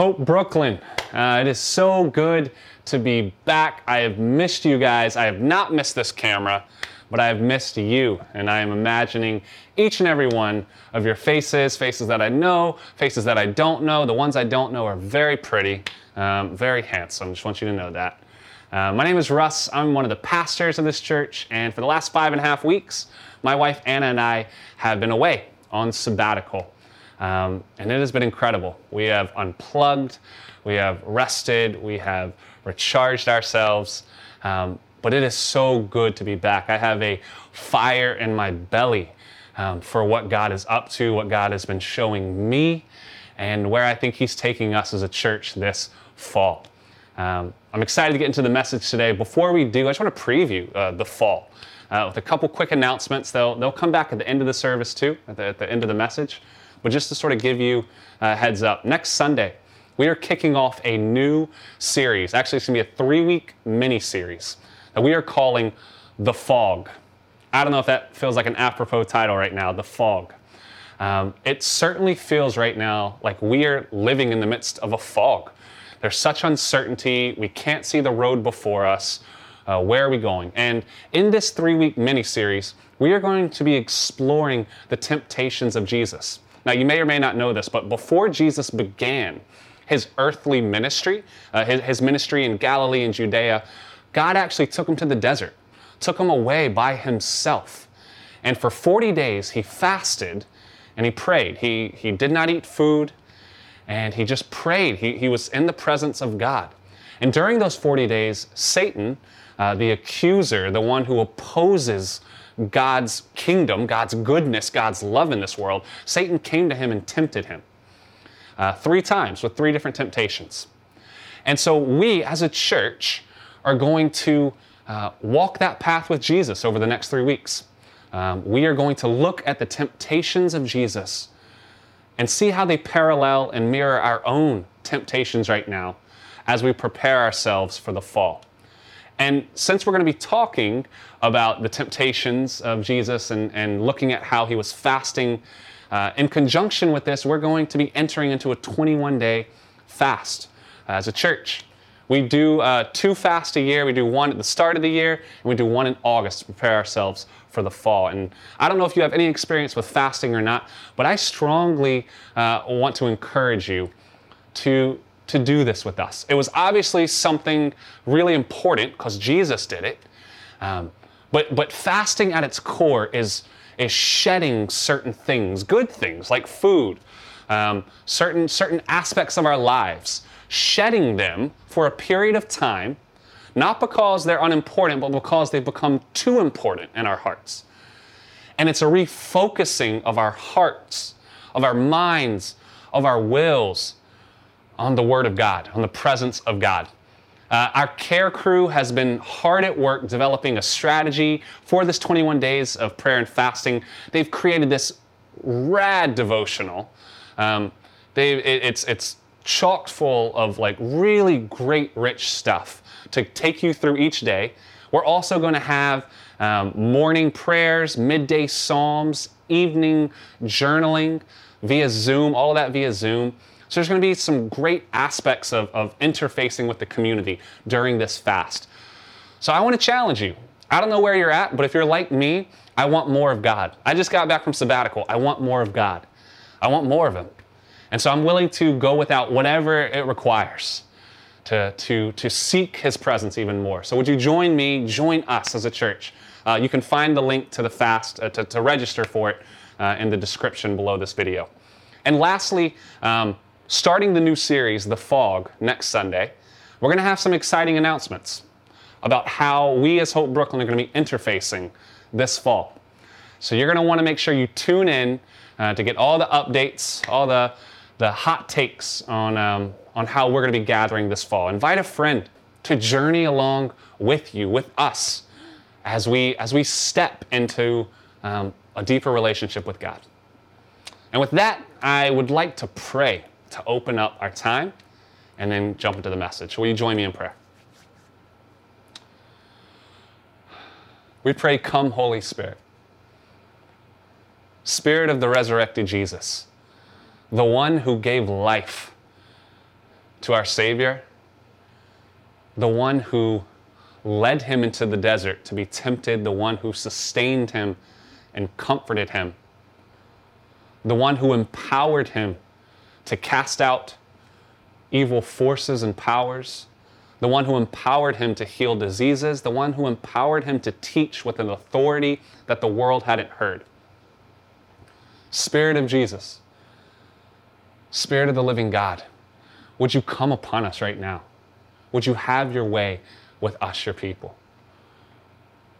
Hope Brooklyn. Uh, it is so good to be back. I have missed you guys. I have not missed this camera, but I have missed you. And I am imagining each and every one of your faces, faces that I know, faces that I don't know. The ones I don't know are very pretty, um, very handsome. Just want you to know that. Uh, my name is Russ. I'm one of the pastors of this church, and for the last five and a half weeks, my wife Anna and I have been away on sabbatical. Um, and it has been incredible. We have unplugged, we have rested, we have recharged ourselves. Um, but it is so good to be back. I have a fire in my belly um, for what God is up to, what God has been showing me, and where I think He's taking us as a church this fall. Um, I'm excited to get into the message today. Before we do, I just want to preview uh, the fall uh, with a couple quick announcements. They'll, they'll come back at the end of the service too, at the, at the end of the message. But just to sort of give you a heads up, next Sunday, we are kicking off a new series. Actually, it's going to be a three week mini series that we are calling The Fog. I don't know if that feels like an apropos title right now, The Fog. Um, it certainly feels right now like we are living in the midst of a fog. There's such uncertainty. We can't see the road before us. Uh, where are we going? And in this three week mini series, we are going to be exploring the temptations of Jesus. Now, you may or may not know this, but before Jesus began his earthly ministry, uh, his, his ministry in Galilee and Judea, God actually took him to the desert, took him away by himself. And for 40 days, he fasted and he prayed. He, he did not eat food and he just prayed. He, he was in the presence of God. And during those 40 days, Satan, uh, the accuser, the one who opposes God's kingdom, God's goodness, God's love in this world, Satan came to him and tempted him uh, three times with three different temptations. And so we as a church are going to uh, walk that path with Jesus over the next three weeks. Um, we are going to look at the temptations of Jesus and see how they parallel and mirror our own temptations right now as we prepare ourselves for the fall. And since we're going to be talking about the temptations of Jesus and, and looking at how he was fasting, uh, in conjunction with this, we're going to be entering into a 21 day fast as a church. We do uh, two fasts a year. We do one at the start of the year, and we do one in August to prepare ourselves for the fall. And I don't know if you have any experience with fasting or not, but I strongly uh, want to encourage you to to do this with us. It was obviously something really important because Jesus did it. Um, but, but fasting at its core is, is shedding certain things, good things like food, um, certain, certain aspects of our lives, shedding them for a period of time, not because they're unimportant, but because they've become too important in our hearts. And it's a refocusing of our hearts, of our minds, of our wills on the Word of God, on the presence of God. Uh, our care crew has been hard at work developing a strategy for this 21 days of prayer and fasting. They've created this rad devotional. Um, they, it, it's, it's chocked full of like really great, rich stuff to take you through each day. We're also going to have um, morning prayers, midday psalms, evening journaling via Zoom, all of that via Zoom. So there's going to be some great aspects of, of interfacing with the community during this fast. So I want to challenge you. I don't know where you're at, but if you're like me, I want more of God. I just got back from sabbatical. I want more of God. I want more of Him. And so I'm willing to go without whatever it requires to, to, to seek His presence even more. So would you join me, join us as a church? Uh, you can find the link to the fast, uh, to, to register for it uh, in the description below this video. And lastly, um, starting the new series, The Fog, next Sunday, we're going to have some exciting announcements about how we as Hope Brooklyn are going to be interfacing this fall. So you're going to want to make sure you tune in uh, to get all the updates, all the, the hot takes on, um, on how we're going to be gathering this fall. Invite a friend to journey along with you, with us, as we, as we step into um, a deeper relationship with God. And with that, I would like to pray to open up our time and then jump into the message. Will you join me in prayer? We pray, Come, Holy Spirit. Spirit of the resurrected Jesus, the one who gave life to our Savior, the one who led him into the desert to be tempted, the one who sustained him and comforted him, the one who empowered him to cast out evil forces and powers, the one who empowered him to heal diseases, the one who empowered him to teach with an authority that the world hadn't heard. Spirit of Jesus, Spirit of the living God, would you come upon us right now? Would you have your way with us, your people?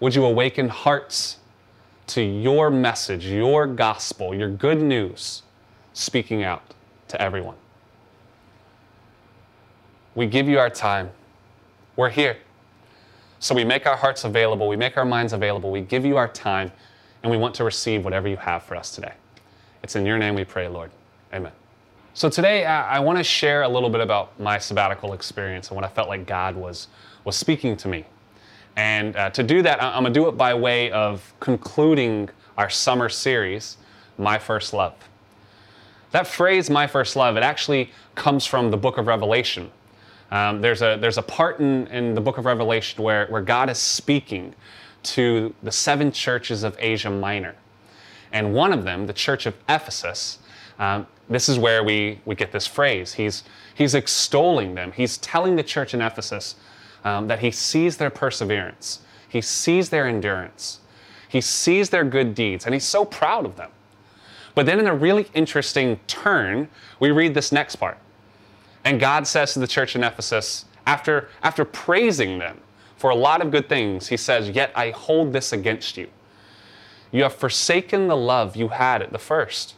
Would you awaken hearts to your message, your gospel, your good news, speaking out to everyone? We give you our time. We're here. So we make our hearts available, we make our minds available, we give you our time, and we want to receive whatever you have for us today. It's in your name we pray, Lord. Amen. So today I, want to share a little bit about my sabbatical experience and what I felt like God was, was speaking to me. And uh, to do that, I'm going to do it by way of concluding our summer series, My First Love. That phrase, My First Love, it actually comes from the book of Revelation. Um, there's, a, there's a part in, in the book of Revelation where, where God is speaking to the seven churches of Asia Minor. And one of them, the church of Ephesus, um, this is where we, we get this phrase. He's, he's extolling them. He's telling the church in Ephesus um, that he sees their perseverance, he sees their endurance, he sees their good deeds, and he's so proud of them. But then, in a really interesting turn, we read this next part. And God says to the church in Ephesus, after, after praising them for a lot of good things, He says, Yet I hold this against you. You have forsaken the love you had at the first.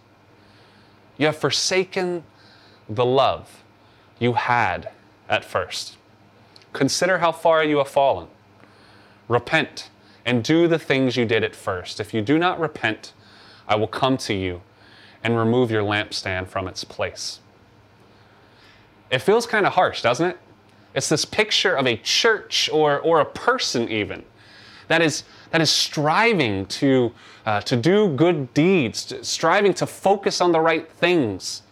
You have forsaken the love you had at first. Consider how far you have fallen. Repent and do the things you did at first. If you do not repent, I will come to you and remove your lampstand from its place. It feels kind of harsh, doesn't it? It's this picture of a church or, or a person, even, that is, that is striving to, uh, to do good deeds, striving to focus on the right things.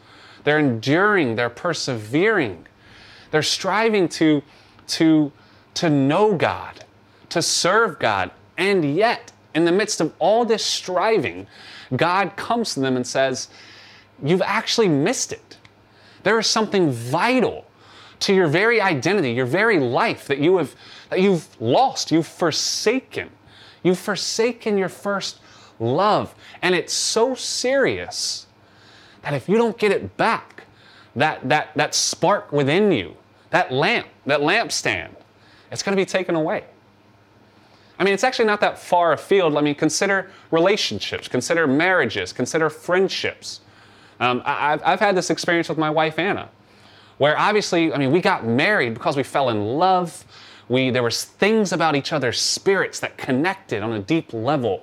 They're enduring, they're persevering, they're striving to, to, to know God, to serve God. And yet, in the midst of all this striving, God comes to them and says, You've actually missed it. There is something vital to your very identity, your very life that you have that you've lost, you've forsaken. You've forsaken your first love. And it's so serious that if you don't get it back, that that that spark within you, that lamp, that lampstand, it's going to be taken away. I mean, it's actually not that far afield. I mean, consider relationships, consider marriages, consider friendships. Um, I've, I've had this experience with my wife, Anna, where obviously, I mean, we got married because we fell in love. We, there was things about each other's spirits that connected on a deep level.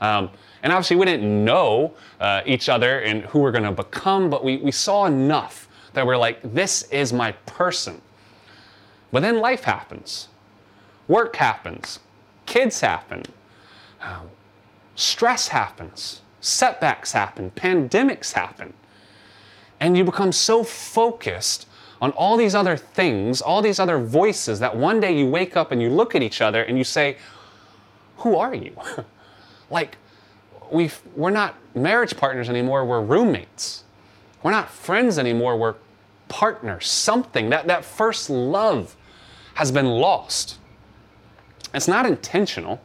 Um, and obviously, we didn't know uh, each other and who we're going to become, but we, we saw enough that we're like, this is my person. But then life happens, work happens, kids happen, um, stress happens setbacks happen, pandemics happen. And you become so focused on all these other things, all these other voices, that one day you wake up and you look at each other and you say, Who are you? like, we we're not marriage partners anymore, we're roommates. We're not friends anymore, we're partners. Something, that, that first love has been lost. It's not intentional.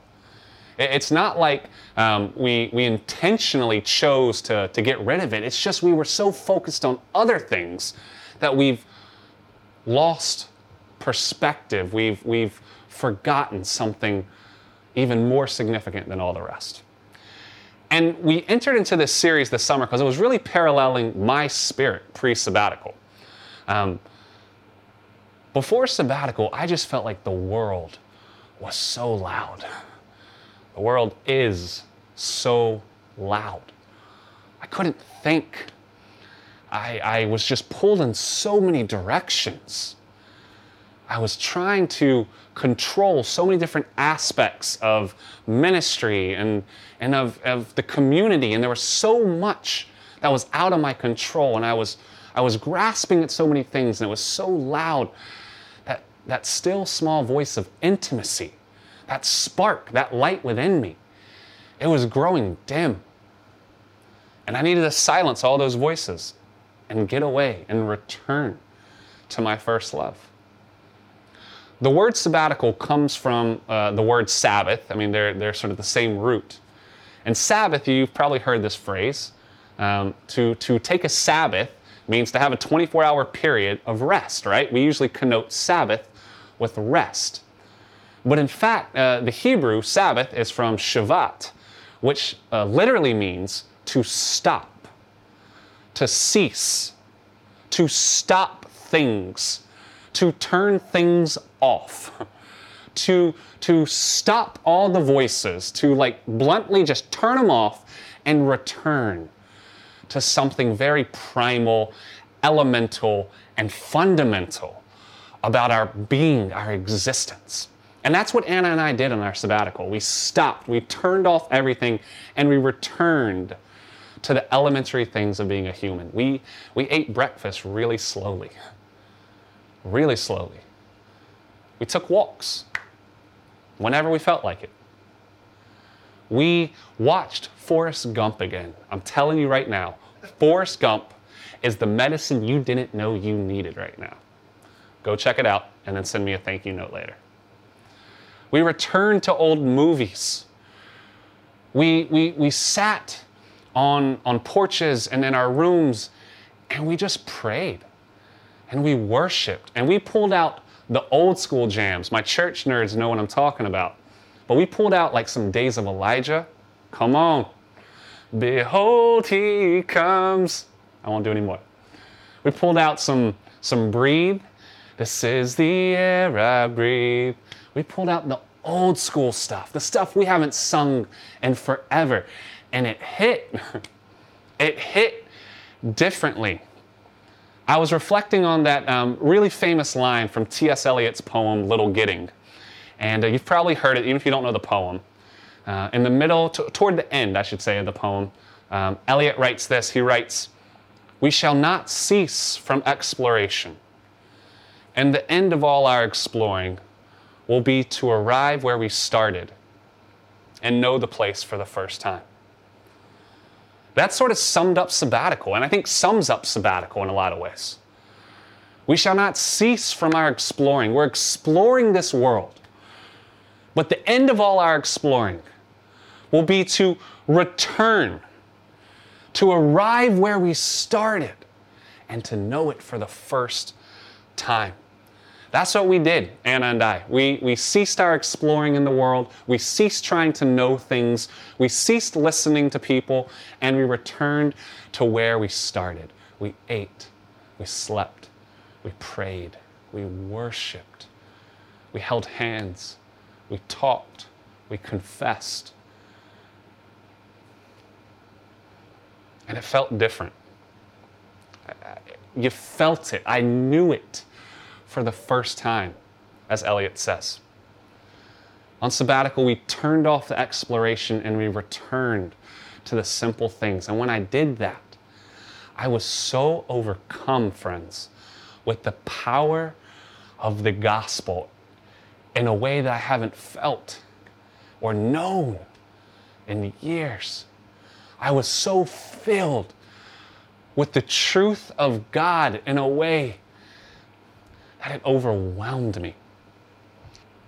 It's not like um, we, we intentionally chose to, to get rid of it. It's just we were so focused on other things that we've lost perspective. We've, we've forgotten something even more significant than all the rest. And we entered into this series this summer because it was really paralleling my spirit pre sabbatical. Um, before sabbatical, I just felt like the world was so loud. The world is so loud. I couldn't think. I, I was just pulled in so many directions. I was trying to control so many different aspects of ministry and, and of, of the community, and there was so much that was out of my control, and I was, I was grasping at so many things, and it was so loud. That, still small voice of intimacy, that spark, that light within me, it was growing dim. And I needed to silence all those voices and get away and return to my first love. The word sabbatical comes from uh, the word Sabbath. I mean, they're, they're sort of the same root. And Sabbath, you've probably heard this phrase. Um, to, to take a Sabbath means to have a 24 hour period of rest, right? We usually connote Sabbath with rest. But in fact, uh, the Hebrew Sabbath is from Shabbat, which uh, literally means to stop, to cease, to stop things, to turn things off, to, to stop all the voices, to like bluntly just turn them off and return to something very primal, elemental, and fundamental about our being, our existence. And that's what Anna and I did on our sabbatical. We stopped, we turned off everything, and we returned to the elementary things of being a human. We, we ate breakfast really slowly, really slowly. We took walks whenever we felt like it. We watched Forrest Gump again. I'm telling you right now, Forrest Gump is the medicine you didn't know you needed right now. Go check it out and then send me a thank you note later. We returned to old movies. We, we, we sat on, on porches and in our rooms and we just prayed and we worshiped and we pulled out the old school jams. My church nerds know what I'm talking about. But we pulled out like some days of Elijah. Come on. Behold, he comes. I won't do any more. We pulled out some, some breathe. This is the air I breathe. We pulled out the old school stuff, the stuff we haven't sung in forever. And it hit. It hit differently. I was reflecting on that um, really famous line from T.S. Eliot's poem, Little Gidding. And uh, you've probably heard it, even if you don't know the poem. Uh, in the middle, t- toward the end, I should say, of the poem, um, Eliot writes this. He writes, We shall not cease from exploration, and the end of all our exploring will be to arrive where we started and know the place for the first time. That sort of summed up sabbatical, and I think sums up sabbatical in a lot of ways. We shall not cease from our exploring. We're exploring this world. But the end of all our exploring will be to return, to arrive where we started, and to know it for the first time. That's what we did, Anna and I. We, we ceased our exploring in the world. We ceased trying to know things. We ceased listening to people, and we returned to where we started. We ate, we slept, we prayed, we worshiped, we held hands, we talked, we confessed. And it felt different. You felt it. I knew it for the first time, as Eliot says. On sabbatical, we turned off the exploration and we returned to the simple things. And when I did that, I was so overcome, friends, with the power of the gospel in a way that I haven't felt or known in years. I was so filled with the truth of God in a way that it overwhelmed me.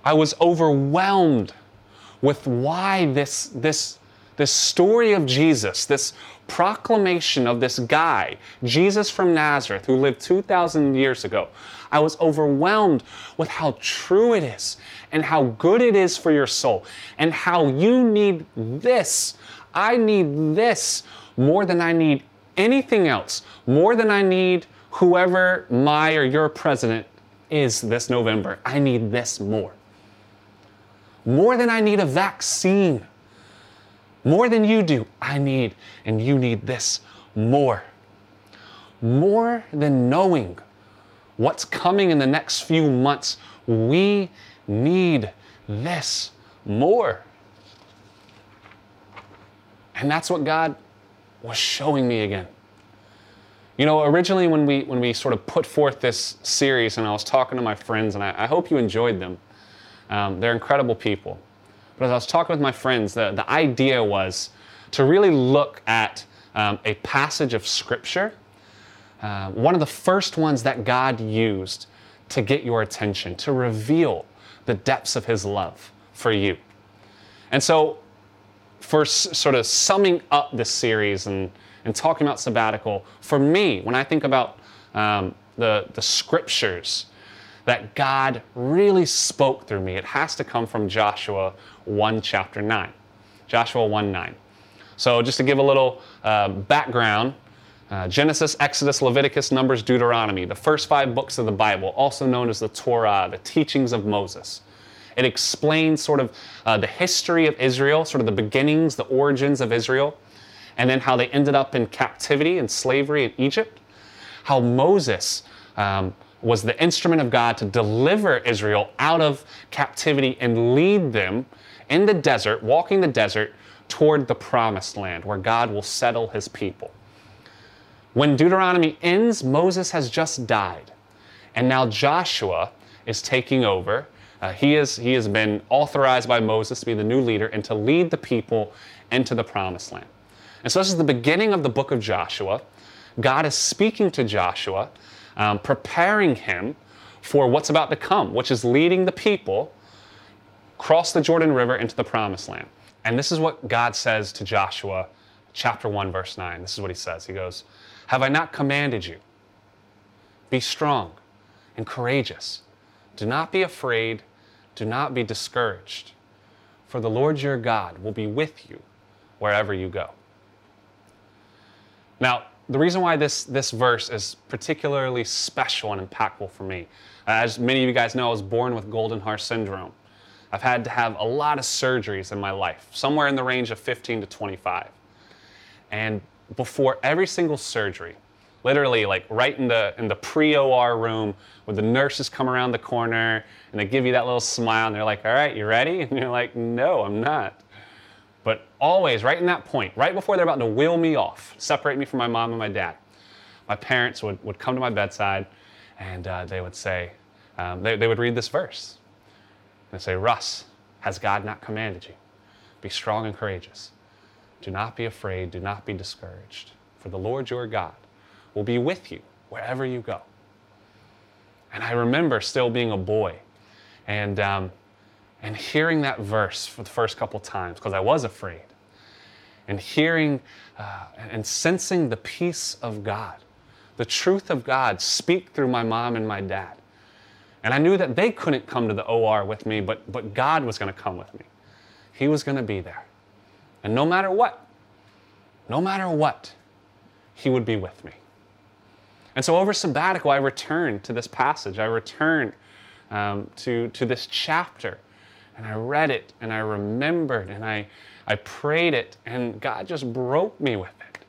I was overwhelmed with why this, this, this story of Jesus, this proclamation of this guy, Jesus from Nazareth, who lived 2,000 years ago, I was overwhelmed with how true it is and how good it is for your soul and how you need this. I need this more than I need anything else, more than I need whoever my or your president is this November. I need this more. More than I need a vaccine. More than you do, I need, and you need this more. More than knowing what's coming in the next few months, we need this more. And that's what God was showing me again. You know, originally when we when we sort of put forth this series, and I was talking to my friends, and I, I hope you enjoyed them. Um, they're incredible people. But as I was talking with my friends, the, the idea was to really look at um, a passage of Scripture, uh, one of the first ones that God used to get your attention, to reveal the depths of His love for you. And so, for s- sort of summing up this series and, and talking about sabbatical, for me, when I think about um, the, the scriptures that God really spoke through me, it has to come from Joshua 1, chapter 9. Joshua 1 9. So, just to give a little uh, background, uh, Genesis, Exodus, Leviticus, Numbers, Deuteronomy, the first five books of the Bible, also known as the Torah, the teachings of Moses. It explains sort of uh, the history of Israel, sort of the beginnings, the origins of Israel, and then how they ended up in captivity and slavery in Egypt. How Moses um, was the instrument of God to deliver Israel out of captivity and lead them in the desert, walking the desert toward the promised land where God will settle his people. When Deuteronomy ends, Moses has just died. And now Joshua is taking over. Uh, he, is, he has been authorized by Moses to be the new leader and to lead the people into the promised land. And so, this is the beginning of the book of Joshua. God is speaking to Joshua, um, preparing him for what's about to come, which is leading the people cross the Jordan River into the promised land. And this is what God says to Joshua, chapter 1, verse 9. This is what he says. He goes, Have I not commanded you? Be strong and courageous. Do not be afraid. Do not be discouraged. For the Lord your God will be with you wherever you go. Now, the reason why this, this verse is particularly special and impactful for me, as many of you guys know, I was born with Goldenhar syndrome. I've had to have a lot of surgeries in my life, somewhere in the range of 15 to 25. And before every single surgery, literally like right in the in the pre-OR room where the nurses come around the corner and they give you that little smile and they're like, "All right, you ready?" And you're like, "No, I'm not." But always, right in that point, right before they're about to wheel me off, separate me from my mom and my dad, my parents would, would come to my bedside and uh, they would say, um, they, they would read this verse and say, Russ, has God not commanded you? Be strong and courageous. Do not be afraid. Do not be discouraged. For the Lord your God will be with you wherever you go. And I remember still being a boy and, um, and hearing that verse for the first couple times because I was afraid. And hearing uh, and sensing the peace of God, the truth of God speak through my mom and my dad. And I knew that they couldn't come to the OR with me, but, but God was going to come with me. He was going to be there. And no matter what, no matter what, He would be with me. And so over sabbatical, I returned to this passage. I returned um, to, to this chapter. And I read it and I remembered and I, I prayed it, and God just broke me with it.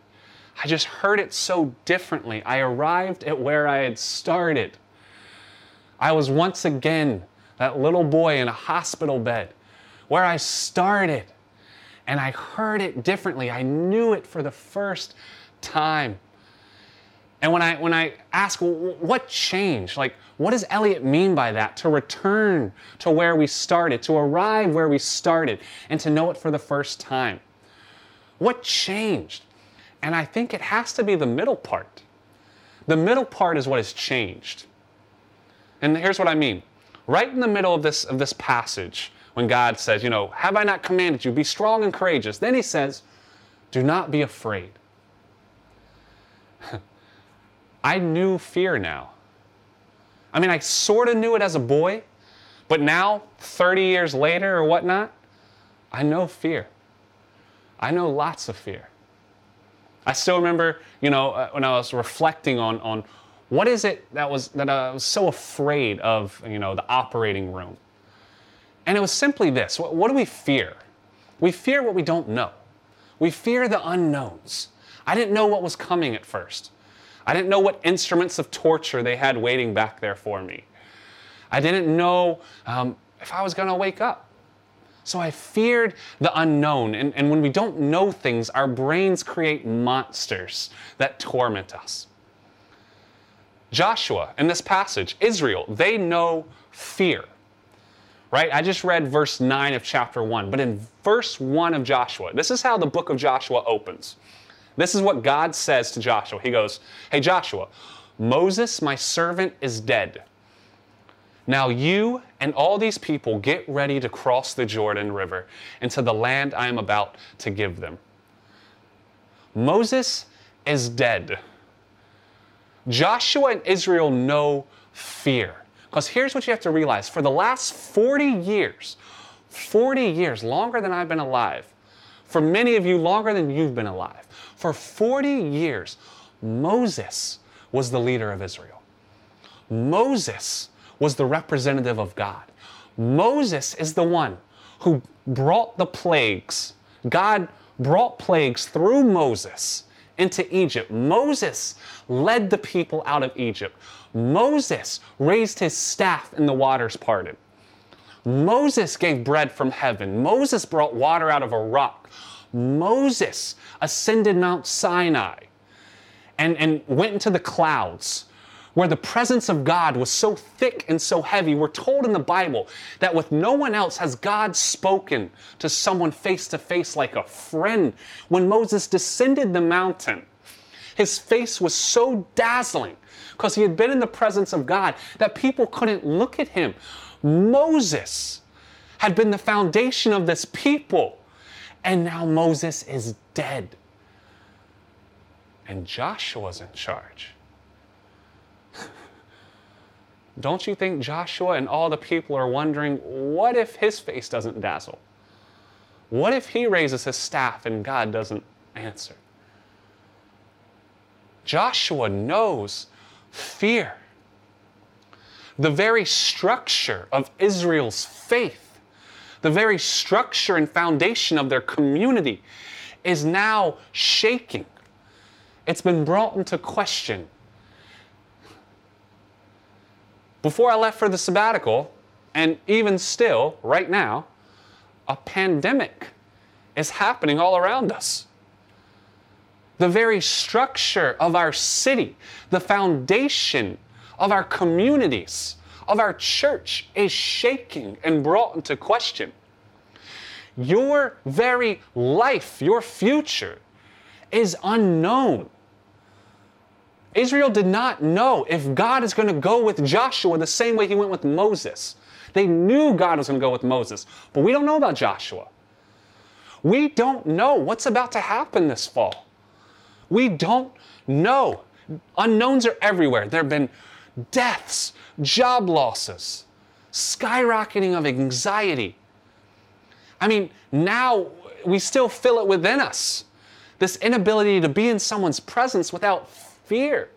I just heard it so differently. I arrived at where I had started. I was once again that little boy in a hospital bed where I started and I heard it differently. I knew it for the first time. And when I when I ask what changed, like what does Eliot mean by that? To return to where we started, to arrive where we started, and to know it for the first time. What changed? And I think it has to be the middle part. The middle part is what has changed. And here's what I mean. Right in the middle of this, of this passage, when God says, you know, have I not commanded you, be strong and courageous, then he says, do not be afraid. I knew fear now. I mean, I sort of knew it as a boy, but now, 30 years later or whatnot, I know fear. I know lots of fear. I still remember, you know, uh, when I was reflecting on, on what is it that was that I was so afraid of, you know, the operating room. And it was simply this. What, what do we fear? We fear what we don't know. We fear the unknowns. I didn't know what was coming at first. I didn't know what instruments of torture they had waiting back there for me. I didn't know um, if I was going to wake up. So I feared the unknown. And, and when we don't know things, our brains create monsters that torment us. Joshua in this passage, Israel, they know fear. Right? I just read verse 9 of chapter 1, but in verse 1 of Joshua, this is how the book of Joshua opens. This is what God says to Joshua. He goes, Hey, Joshua, Moses, my servant, is dead. Now you and all these people get ready to cross the Jordan River into the land I am about to give them. Moses is dead. Joshua and Israel know fear. Because here's what you have to realize for the last 40 years, 40 years, longer than I've been alive, for many of you, longer than you've been alive, for 40 years, Moses was the leader of Israel. Moses was the representative of God. Moses is the one who brought the plagues. God brought plagues through Moses into Egypt. Moses led the people out of Egypt. Moses raised his staff and the waters parted. Moses gave bread from heaven. Moses brought water out of a rock. Moses ascended Mount Sinai and, and went into the clouds where the presence of God was so thick and so heavy. We're told in the Bible that with no one else has God spoken to someone face to face like a friend. When Moses descended the mountain, his face was so dazzling because he had been in the presence of God that people couldn't look at him. Moses had been the foundation of this people, and now Moses is dead. And Joshua's in charge. Don't you think Joshua and all the people are wondering, what if his face doesn't dazzle? What if he raises his staff and God doesn't answer? Joshua knows fear. The very structure of Israel's faith, the very structure and foundation of their community is now shaking. It's been brought into question before I left for the sabbatical, and even still, right now, a pandemic is happening all around us. The very structure of our city, the foundation of our communities, of our church is shaking and brought into question. Your very life, your future, is unknown. Israel did not know if God is going to go with Joshua the same way he went with Moses. They knew God was going to go with Moses, but we don't know about Joshua. We don't know what's about to happen this fall. We don't know. Unknowns are everywhere. There have been deaths, job losses, skyrocketing of anxiety. I mean, now we still feel it within us. This inability to be in someone's presence without fear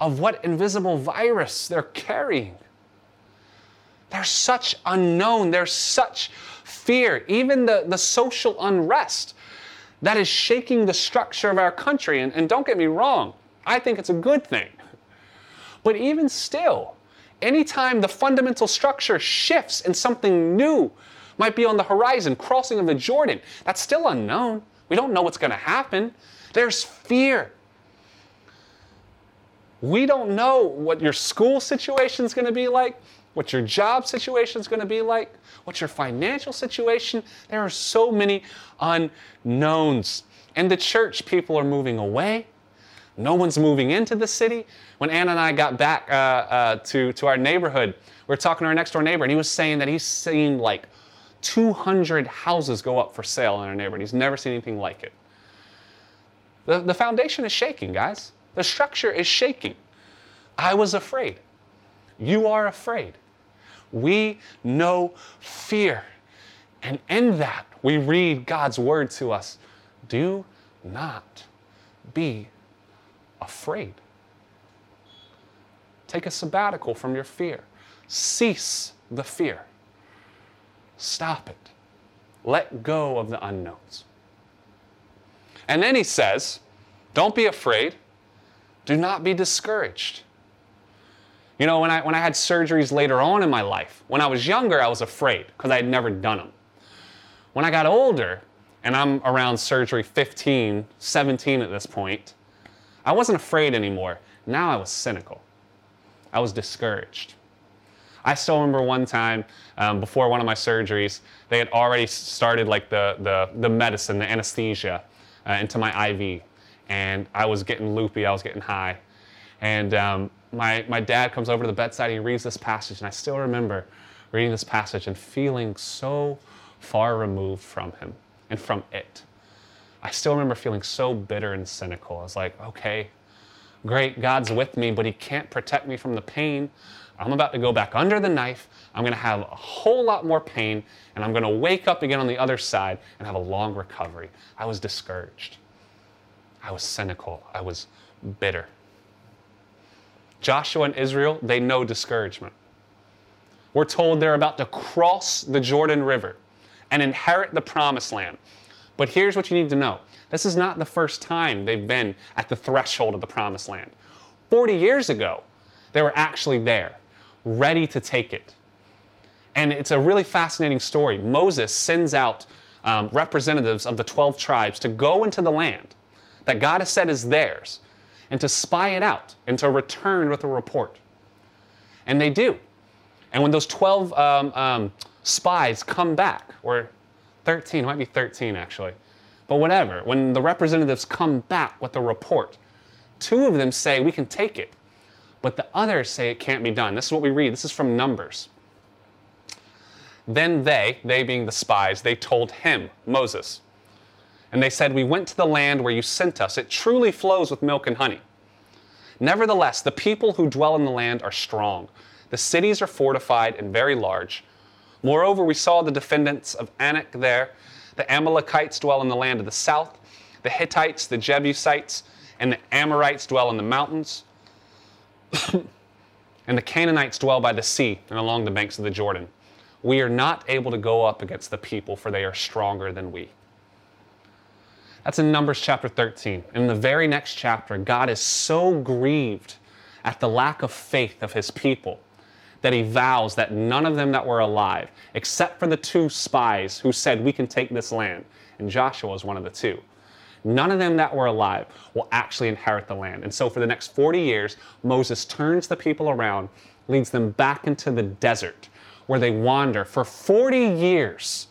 of what invisible virus they're carrying. There's such unknown, there's such fear, even the, the social unrest that is shaking the structure of our country. And, and don't get me wrong, I think it's a good thing. But even still, anytime the fundamental structure shifts and something new might be on the horizon, crossing of the Jordan, that's still unknown. We don't know what's going to happen. There's fear. We don't know what your school situation is going to be like, what your job situation is going to be like, what your financial situation. There are so many unknowns. And the church, people are moving away. No one's moving into the city. When Anna and I got back uh, uh, to, to our neighborhood, we were talking to our next door neighbor, and he was saying that he's seen like 200 houses go up for sale in our neighborhood. He's never seen anything like it. The, the foundation is shaking, guys. The structure is shaking. I was afraid. You are afraid. We know fear. And in that, we read God's word to us do not be afraid. Take a sabbatical from your fear. Cease the fear. Stop it. Let go of the unknowns. And then he says, Don't be afraid. Do not be discouraged. You know, when I, when I had surgeries later on in my life, when I was younger, I was afraid because I had never done them. When I got older, and I'm around surgery 15, 17 at this point, I wasn't afraid anymore. Now I was cynical. I was discouraged. I still remember one time um, before one of my surgeries, they had already started like the, the, the medicine, the anesthesia uh, into my IV. And I was getting loopy, I was getting high. And um, my, my dad comes over to the bedside, he reads this passage, and I still remember reading this passage and feeling so far removed from him and from it. I still remember feeling so bitter and cynical. I was like, okay, great, God's with me, but He can't protect me from the pain. I'm about to go back under the knife. I'm going to have a whole lot more pain, and I'm going to wake up again on the other side and have a long recovery. I was discouraged. I was cynical. I was bitter. Joshua and Israel, they know discouragement. We're told they're about to cross the Jordan River and inherit the promised land. But here's what you need to know this is not the first time they've been at the threshold of the promised land. 40 years ago, they were actually there, ready to take it. And it's a really fascinating story. Moses sends out um, representatives of the 12 tribes to go into the land that God has said is theirs and to spy it out and to return with a report. And they do. And when those 12 um, um, spies come back, or 13, it might be 13 actually, but whatever, when the representatives come back with a report, two of them say we can take it, but the others say it can't be done. This is what we read. This is from Numbers. Then they, they being the spies, they told him, Moses, and they said, We went to the land where you sent us. It truly flows with milk and honey. Nevertheless, the people who dwell in the land are strong. The cities are fortified and very large. Moreover, we saw the defendants of Anak there. The Amalekites dwell in the land of the south. The Hittites, the Jebusites, and the Amorites dwell in the mountains. and the Canaanites dwell by the sea and along the banks of the Jordan. We are not able to go up against the people, for they are stronger than we. That's in Numbers chapter 13. In the very next chapter, God is so grieved at the lack of faith of his people that he vows that none of them that were alive, except for the two spies who said, We can take this land, and Joshua was one of the two, none of them that were alive will actually inherit the land. And so for the next 40 years, Moses turns the people around, leads them back into the desert where they wander for 40 years,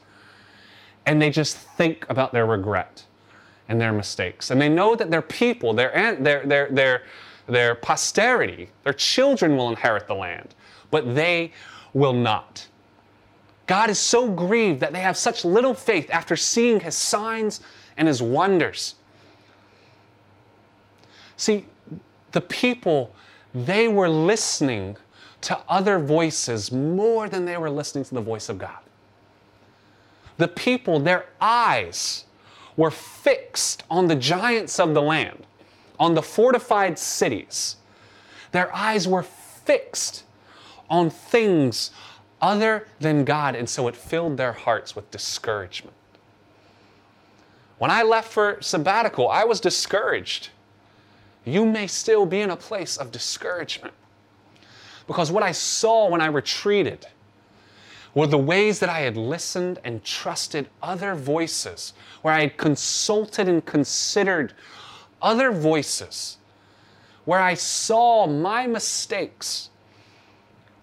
and they just think about their regret and their mistakes. And they know that their people, their, their, their, their, their posterity, their children will inherit the land, but they will not. God is so grieved that they have such little faith after seeing his signs and his wonders. See, the people, they were listening to other voices more than they were listening to the voice of God. The people, their eyes were fixed on the giants of the land, on the fortified cities. Their eyes were fixed on things other than God, and so it filled their hearts with discouragement. When I left for sabbatical, I was discouraged. You may still be in a place of discouragement. Because what I saw when I retreated were the ways that I had listened and trusted other voices, where I had consulted and considered other voices, where I saw my mistakes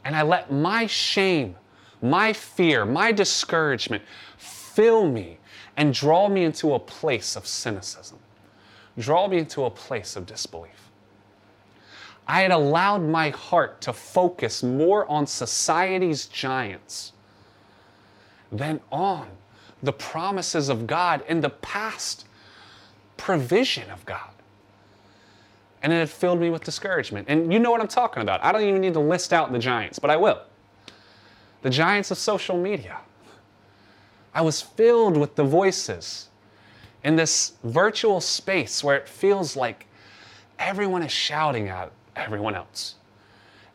and I let my shame, my fear, my discouragement fill me and draw me into a place of cynicism, draw me into a place of disbelief. I had allowed my heart to focus more on society's giants than on the promises of God and the past provision of God. And it filled me with discouragement. And you know what I'm talking about. I don't even need to list out the giants, but I will. The giants of social media. I was filled with the voices in this virtual space where it feels like everyone is shouting at everyone else.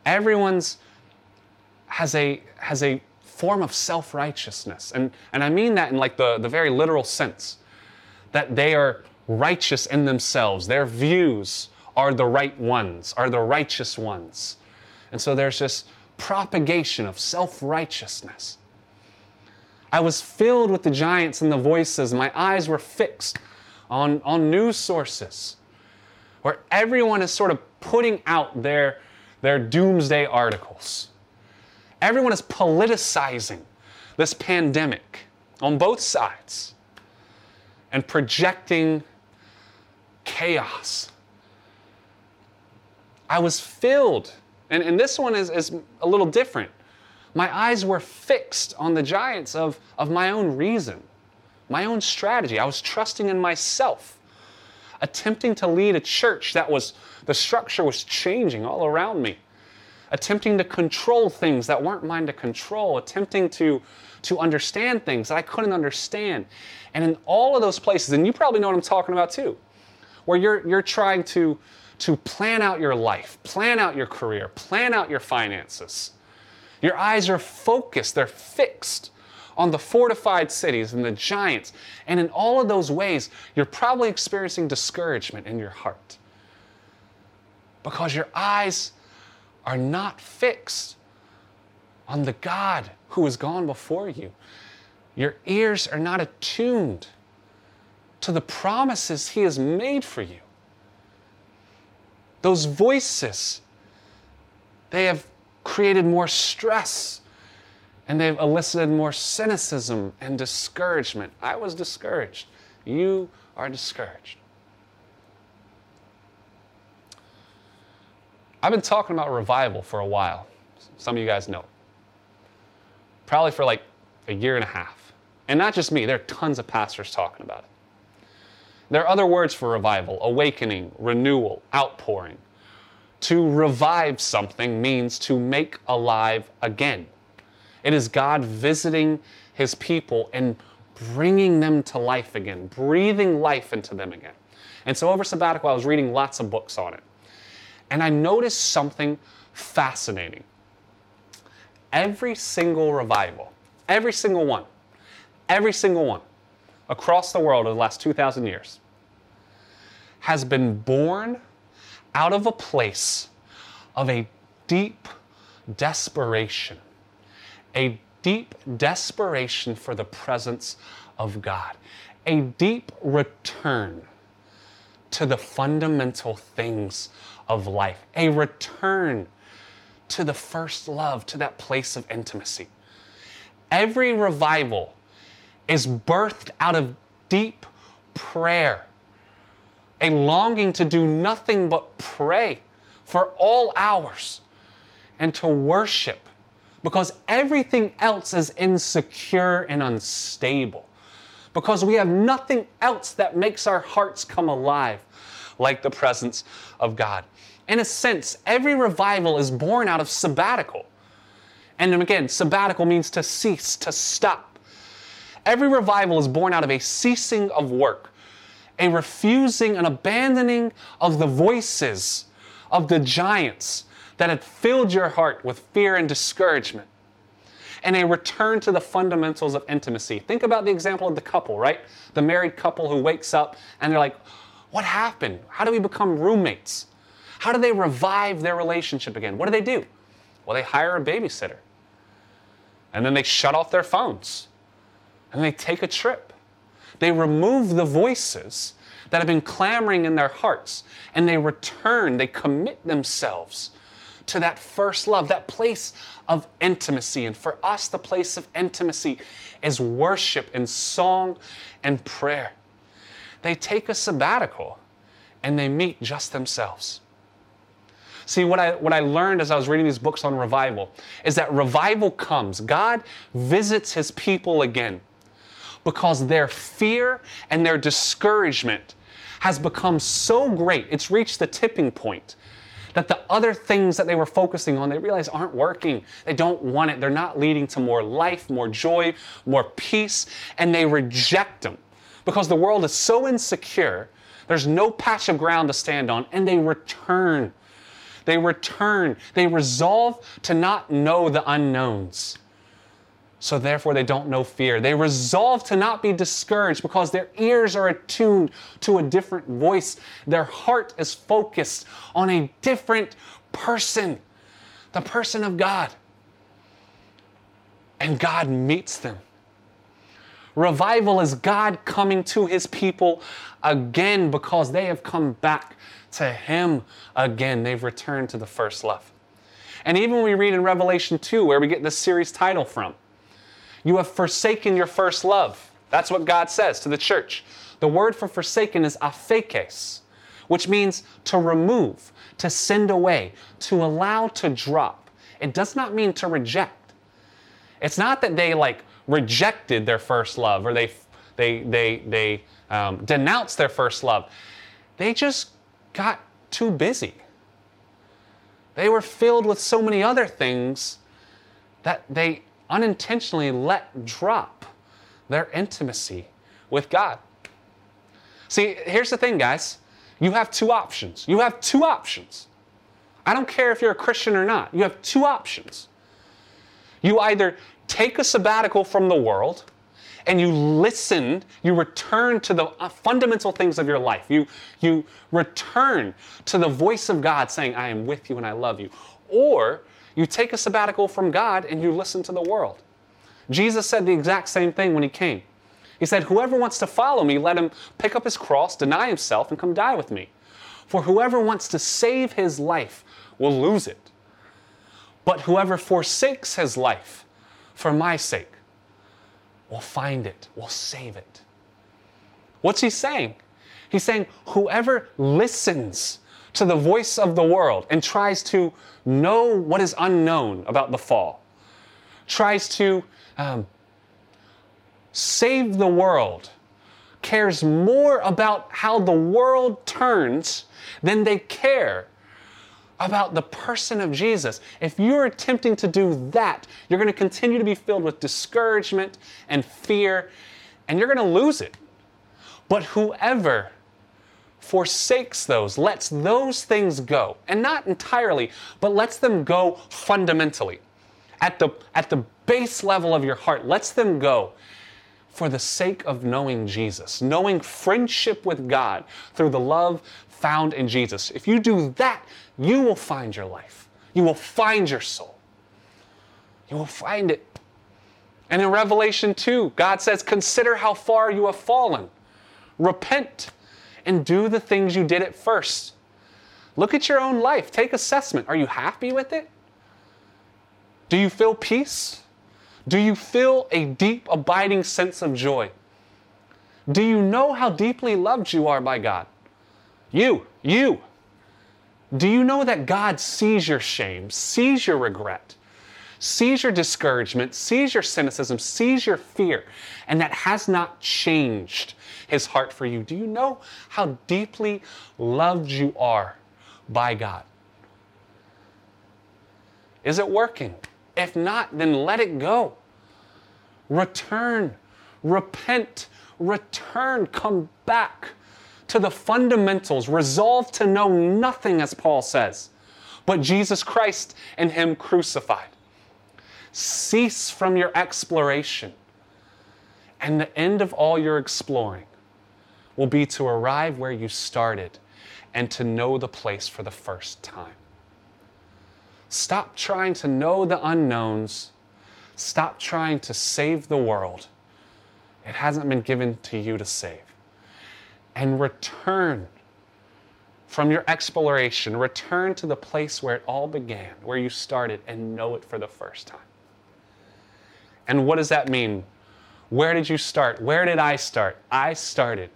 Everyone's has a has a form of self-righteousness. And, and I mean that in like the, the very literal sense. That they are righteous in themselves. Their views are the right ones, are the righteous ones. And so there's this propagation of self-righteousness. I was filled with the giants and the voices. My eyes were fixed on, on news sources where everyone is sort of putting out their, their doomsday articles. Everyone is politicizing this pandemic on both sides and projecting chaos. I was filled, and, and this one is, is a little different. My eyes were fixed on the giants of, of my own reason, my own strategy. I was trusting in myself, attempting to lead a church that was, the structure was changing all around me, attempting to control things that weren't mine to control, attempting to, to understand things that I couldn't understand. And in all of those places, and you probably know what I'm talking about too, where you're, you're trying to, to plan out your life, plan out your career, plan out your finances. Your eyes are focused, they're fixed on the fortified cities and the giants. And in all of those ways, you're probably experiencing discouragement in your heart because your eyes are not fixed on the God who has gone before you. Your ears are not attuned to the promises He has made for you. Those voices, they have created more stress and they've elicited more cynicism and discouragement. I was discouraged. You are discouraged. I've been talking about revival for a while. Some of you guys know. Probably for like a year and a half. And not just me, there are tons of pastors talking about it. There are other words for revival awakening, renewal, outpouring. To revive something means to make alive again. It is God visiting his people and bringing them to life again, breathing life into them again. And so over sabbatical, I was reading lots of books on it. And I noticed something fascinating. Every single revival, every single one, every single one across the world over the last 2,000 years has been born out of a place of a deep desperation, a deep desperation for the presence of God, a deep return to the fundamental things of life, a return to the first love, to that place of intimacy. Every revival is birthed out of deep prayer, a longing to do nothing but pray for all hours and to worship because everything else is insecure and unstable. Because we have nothing else that makes our hearts come alive like the presence of God. In a sense, every revival is born out of sabbatical. And again, sabbatical means to cease, to stop. Every revival is born out of a ceasing of work, a refusing an abandoning of the voices of the giants that had filled your heart with fear and discouragement, and a return to the fundamentals of intimacy. Think about the example of the couple, right? The married couple who wakes up and they're like, What happened? How do we become roommates? How do they revive their relationship again? What do they do? Well, they hire a babysitter. And then they shut off their phones. And they take a trip. They remove the voices that have been clamoring in their hearts and they return, they commit themselves to that first love, that place of intimacy. And for us, the place of intimacy is worship and song and prayer. They take a sabbatical and they meet just themselves. See, what I, what I learned as I was reading these books on revival is that revival comes. God visits his people again because their fear and their discouragement has become so great, it's reached the tipping point that the other things that they were focusing on, they realize aren't working. They don't want it. They're not leading to more life, more joy, more peace, and they reject them because the world is so insecure. There's no patch of ground to stand on, and they return they return. They resolve to not know the unknowns. So therefore, they don't know fear. They resolve to not be discouraged because their ears are attuned to a different voice. Their heart is focused on a different person, the person of God. And God meets them. Revival is God coming to his people again because they have come back to Him again. They've returned to the first love. And even when we read in Revelation 2, where we get this series title from, you have forsaken your first love. That's what God says to the church. The word for forsaken is aphekes, which means to remove, to send away, to allow to drop. It does not mean to reject. It's not that they like rejected their first love or they they they they um, denounced their first love. They just got too busy. They were filled with so many other things that they unintentionally let drop their intimacy with God. See, here's the thing, guys. You have two options. You have two options. I don't care if you're a Christian or not. You have two options. You either take a sabbatical from the world and you listen, you return to the uh, fundamental things of your life. You, you return to the voice of God saying, I am with you and I love you. Or you take a sabbatical from God and you listen to the world. Jesus said the exact same thing when he came. He said, Whoever wants to follow me, let him pick up his cross, deny himself, and come die with me. For whoever wants to save his life will lose it. But whoever forsakes his life for my sake will find it, will save it. What's he saying? He's saying, whoever listens to the voice of the world and tries to know what is unknown about the fall, tries to um, save the world, cares more about how the world turns than they care about the person of Jesus. If you're attempting to do that, you're going to continue to be filled with discouragement and fear, and you're going to lose it. But whoever forsakes those, lets those things go, and not entirely, but lets them go fundamentally, at the, at the base level of your heart, lets them go for the sake of knowing Jesus, knowing friendship with God through the love found in Jesus. If you do that, you will find your life. You will find your soul. You will find it. And in Revelation 2, God says, Consider how far you have fallen. Repent and do the things you did at first. Look at your own life. Take assessment. Are you happy with it? Do you feel peace? Do you feel a deep, abiding sense of joy? Do you know how deeply loved you are by God? You, you. Do you know that God sees your shame, sees your regret, sees your discouragement, sees your cynicism, sees your fear, and that has not changed his heart for you? Do you know how deeply loved you are by God? Is it working? If not, then let it go. Return, repent, return, come back to the fundamentals, resolve to know nothing, as Paul says, but Jesus Christ and Him crucified. Cease from your exploration, and the end of all your exploring will be to arrive where you started and to know the place for the first time. Stop trying to know the unknowns. Stop trying to save the world. It hasn't been given to you to save and return from your exploration. Return to the place where it all began, where you started, and know it for the first time. And what does that mean? Where did you start? Where did I start? I started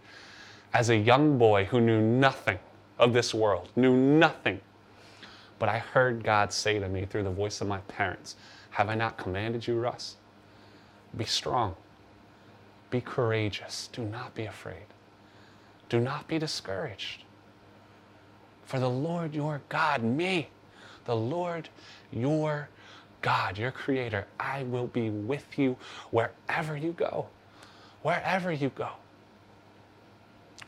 as a young boy who knew nothing of this world, knew nothing. But I heard God say to me through the voice of my parents, Have I not commanded you, Russ? Be strong. Be courageous. Do not be afraid. Do not be discouraged. For the Lord your God, me, the Lord your God, your Creator, I will be with you wherever you go. Wherever you go.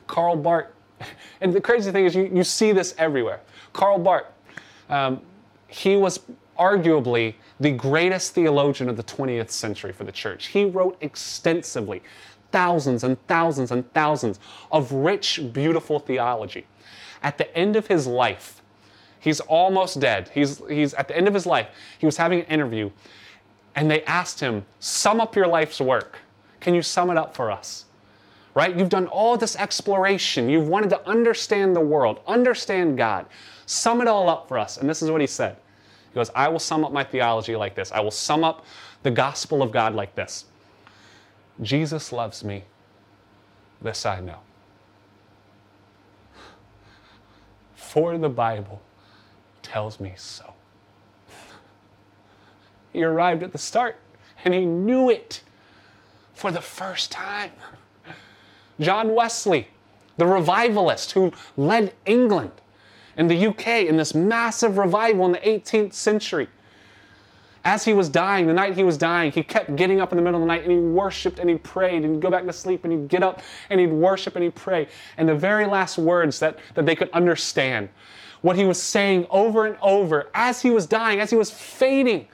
Karl Barth, and the crazy thing is, you, you see this everywhere. Karl Barth, um, he was arguably the greatest theologian of the 20th century for the church. He wrote extensively thousands and thousands and thousands of rich, beautiful theology. At the end of his life, he's almost dead. He's, he's at the end of his life, he was having an interview, and they asked him, Sum up your life's work. Can you sum it up for us? Right? You've done all this exploration. You've wanted to understand the world, understand God. Sum it all up for us. And this is what he said He goes, I will sum up my theology like this. I will sum up the gospel of God like this Jesus loves me. This I know. For the Bible tells me so. He arrived at the start and he knew it for the first time. John Wesley, the revivalist who led England in the UK in this massive revival in the 18th century. As he was dying, the night he was dying, he kept getting up in the middle of the night and he worshiped and he prayed and he'd go back to sleep and he'd get up and he'd worship and he'd pray. And the very last words that, that they could understand, what he was saying over and over as he was dying, as he was fading,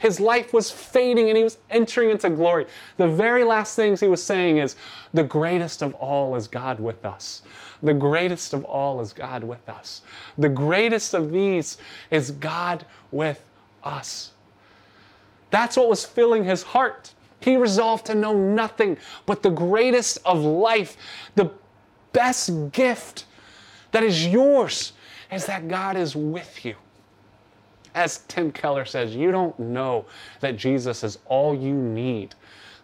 his life was fading and he was entering into glory. The very last things he was saying is, The greatest of all is God with us. The greatest of all is God with us. The greatest of these is God with us. That's what was filling his heart. He resolved to know nothing but the greatest of life, the best gift that is yours is that God is with you. As Tim Keller says, you don't know that Jesus is all you need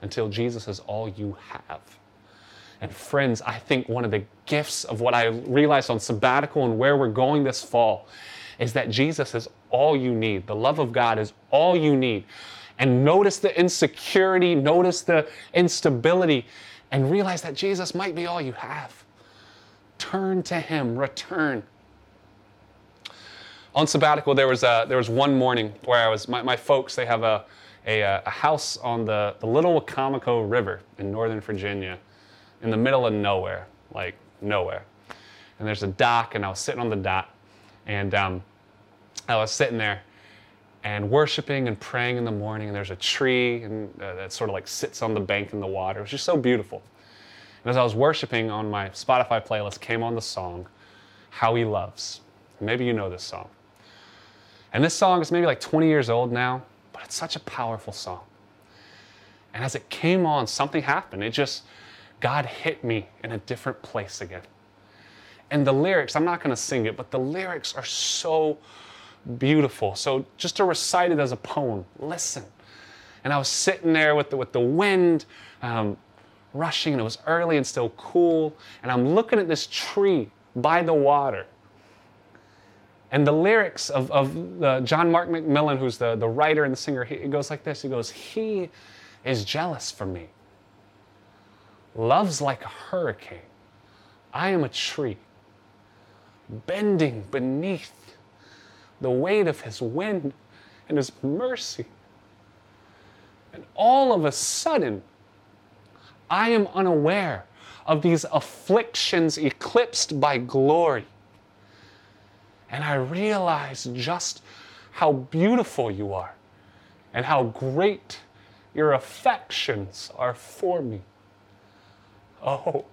until Jesus is all you have. And friends, I think one of the gifts of what I realized on sabbatical and where we're going this fall is that Jesus is all you need. The love of God is all you need. And notice the insecurity, notice the instability, and realize that Jesus might be all you have. Turn to Him, return on sabbatical, there was, a, there was one morning where I was, my, my folks, they have a, a, a, house on the, the Little Wicomico River in Northern Virginia in the middle of nowhere, like nowhere. And there's a dock, and I was sitting on the dock, and um, I was sitting there and worshiping and praying in the morning. And there's a tree and, uh, that sort of like sits on the bank in the water. It was just so beautiful. And as I was worshiping on my Spotify playlist, came on the song, How He Loves. Maybe you know this song. And this song is maybe like 20 years old now, but it's such a powerful song. And as it came on, something happened. It just, God hit me in a different place again. And the lyrics, I'm not going to sing it, but the lyrics are so beautiful. So just to recite it as a poem, listen. And I was sitting there with the, with the wind um, rushing, and it was early and still cool. And I'm looking at this tree by the water. And the lyrics of, of the John Mark McMillan, who's the, the writer and the singer, he, it goes like this He goes, He is jealous for me, loves like a hurricane. I am a tree, bending beneath the weight of His wind and His mercy. And all of a sudden, I am unaware of these afflictions eclipsed by glory. And I realize just how beautiful you are and how great your affections are for me. Oh,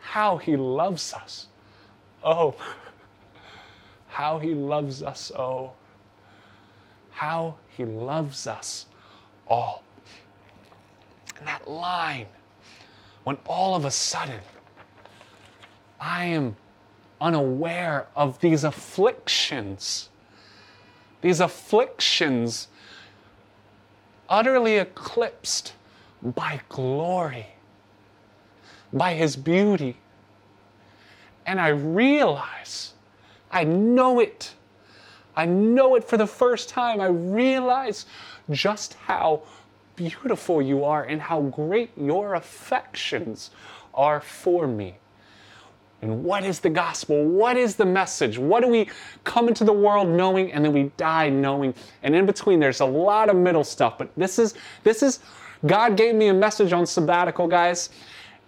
how he loves us. Oh, how he loves us. Oh, how he loves us all. And that line, when all of a sudden I am unaware of these afflictions. These afflictions utterly eclipsed by glory, by His beauty. And I realize, I know it. I know it for the first time. I realize just how beautiful you are and how great your affections are for me. And what is the gospel? What is the message? What do we come into the world knowing and then we die knowing? And in between there's a lot of middle stuff, but this is this is God gave me a message on sabbatical, guys,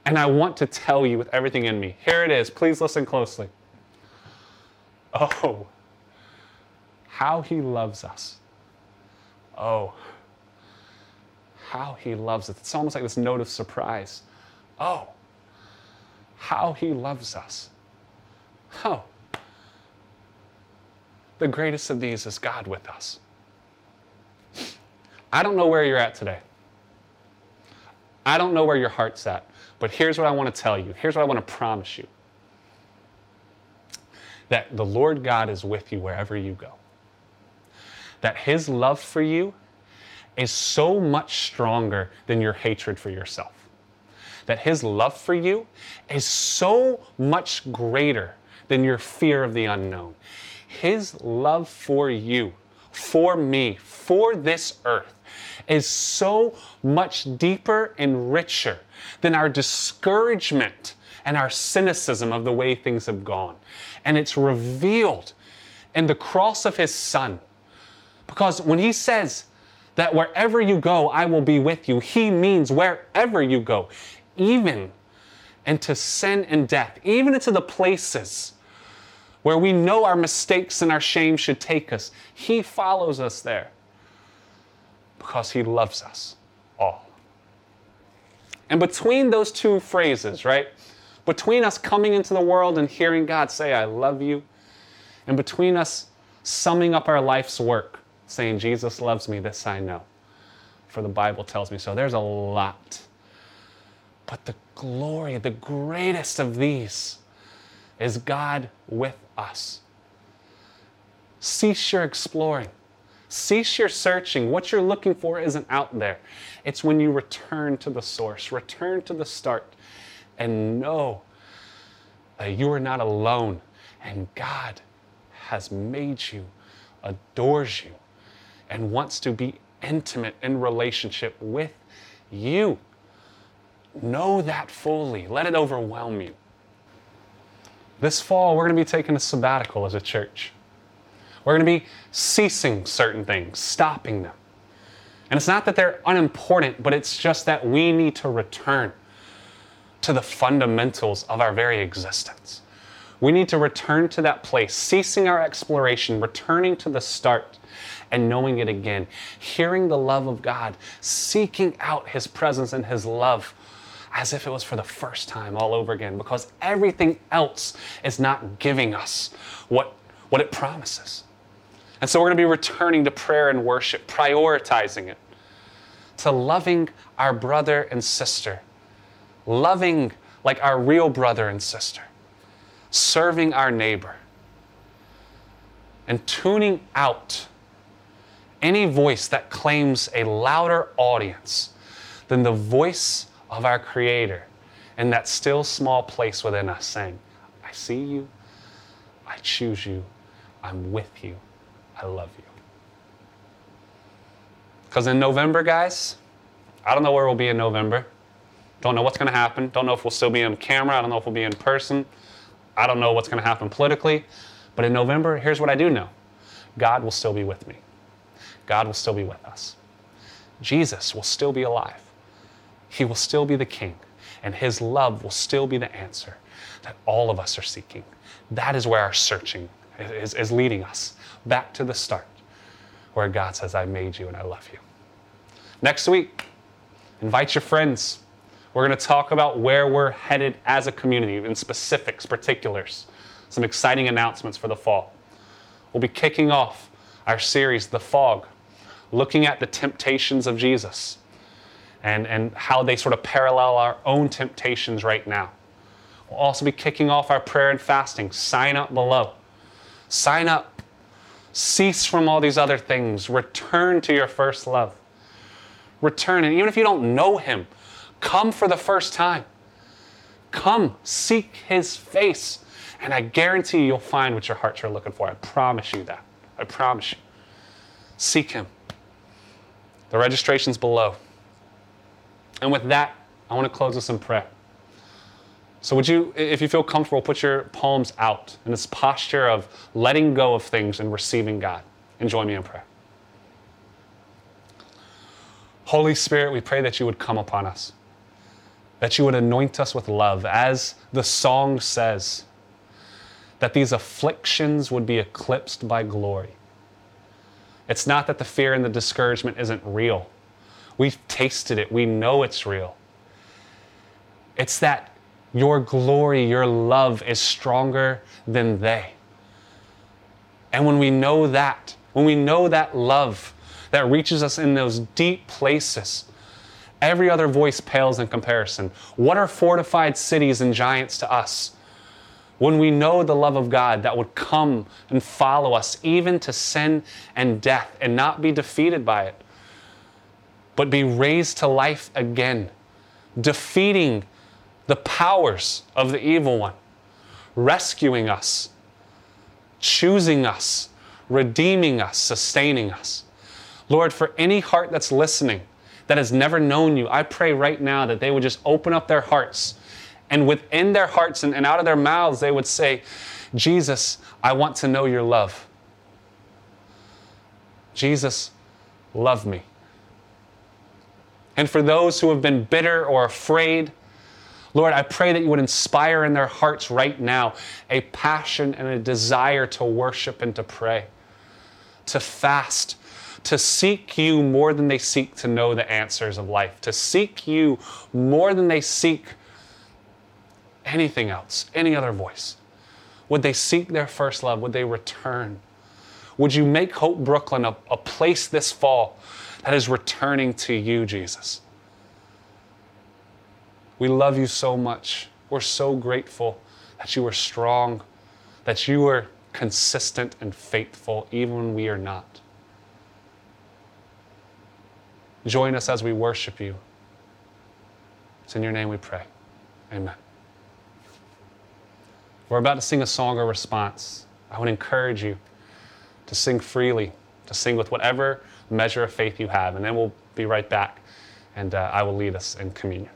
and I want to tell you with everything in me. Here it is. Please listen closely. Oh, how he loves us. Oh, how he loves us. It's almost like this note of surprise. Oh, how he loves us. Oh, the greatest of these is God with us. I don't know where you're at today. I don't know where your heart's at, but here's what I want to tell you. Here's what I want to promise you that the Lord God is with you wherever you go. that his love for you is so much stronger than your hatred for yourself. That his love for you is so much greater than your fear of the unknown. His love for you, for me, for this earth is so much deeper and richer than our discouragement and our cynicism of the way things have gone. And it's revealed in the cross of his son. Because when he says that wherever you go, I will be with you, he means wherever you go, even into sin and death, even into the places where we know our mistakes and our shame should take us. He follows us there because he loves us all. And between those two phrases, right? Between us coming into the world and hearing God say, I love you, and between us summing up our life's work, saying, Jesus loves me, this I know, for the Bible tells me so. There's a lot. But the glory, the greatest of these, is God with us. Cease your exploring. Cease your searching. What you're looking for isn't out there. It's when you return to the source, return to the start, and know that you are not alone. And God has made you, adores you, and wants to be intimate in relationship with you. Know that fully. Let it overwhelm you. This fall, we're going to be taking a sabbatical as a church. We're going to be ceasing certain things, stopping them. And it's not that they're unimportant, but it's just that we need to return to the fundamentals of our very existence. We need to return to that place, ceasing our exploration, returning to the start, and knowing it again, hearing the love of God, seeking out His presence and His love as if it was for the first time all over again because everything else is not giving us what, what it promises. And so we're going to be returning to prayer and worship, prioritizing it, to loving our brother and sister, loving like our real brother and sister, serving our neighbor, and tuning out any voice that claims a louder audience than the voice of our Creator in that still small place within us, saying, I see you, I choose you, I'm with you, I love you. Because in November, guys, I don't know where we'll be in November. Don't know what's going to happen. Don't know if we'll still be on camera. I don't know if we'll be in person. I don't know what's going to happen politically. But in November, here's what I do know God will still be with me, God will still be with us. Jesus will still be alive. He will still be the king, and his love will still be the answer that all of us are seeking. That is where our searching is, is leading us back to the start, where God says, I made you and I love you. Next week, invite your friends. We're going to talk about where we're headed as a community in specifics, particulars, some exciting announcements for the fall. We'll be kicking off our series, The Fog, looking at the temptations of Jesus and, and how they sort of parallel our own temptations right now. We'll also be kicking off our prayer and fasting. Sign up below. Sign up. Cease from all these other things. Return to your first love. Return. And even if you don't know Him, come for the first time. Come, seek His face. And I guarantee you, you'll find what your hearts are looking for. I promise you that. I promise you. Seek Him. The registration's below. And with that, I want to close with some prayer. So, would you, if you feel comfortable, put your palms out in this posture of letting go of things and receiving God. And join me in prayer. Holy Spirit, we pray that you would come upon us, that you would anoint us with love, as the song says, that these afflictions would be eclipsed by glory. It's not that the fear and the discouragement isn't real. We've tasted it, we know it's real. It's that your glory, your love is stronger than they. And when we know that, when we know that love that reaches us in those deep places, every other voice pales in comparison. What are fortified cities and giants to us when we know the love of God that would come and follow us even to sin and death and not be defeated by it, but be raised to life again, defeating the powers of the evil one, rescuing us, choosing us, redeeming us, sustaining us. Lord, for any heart that's listening that has never known you, I pray right now that they would just open up their hearts and within their hearts and, and out of their mouths, they would say, Jesus, I want to know your love. Jesus, love me. And for those who have been bitter or afraid, Lord, I pray that you would inspire in their hearts right now a passion and a desire to worship and to pray, to fast, to seek you more than they seek to know the answers of life, to seek you more than they seek anything else, any other voice. Would they seek their first love? Would they return? Would you make Hope Brooklyn a, a place this fall that is returning to you, Jesus? We love you so much. We're so grateful that you are strong, that you are consistent and faithful, even when we are not. Join us as we worship you. It's in your name we pray. Amen. We're about to sing a song or response. I would encourage you to sing freely, to sing with whatever measure of faith you have, and then we'll be right back and uh, I will lead us in communion.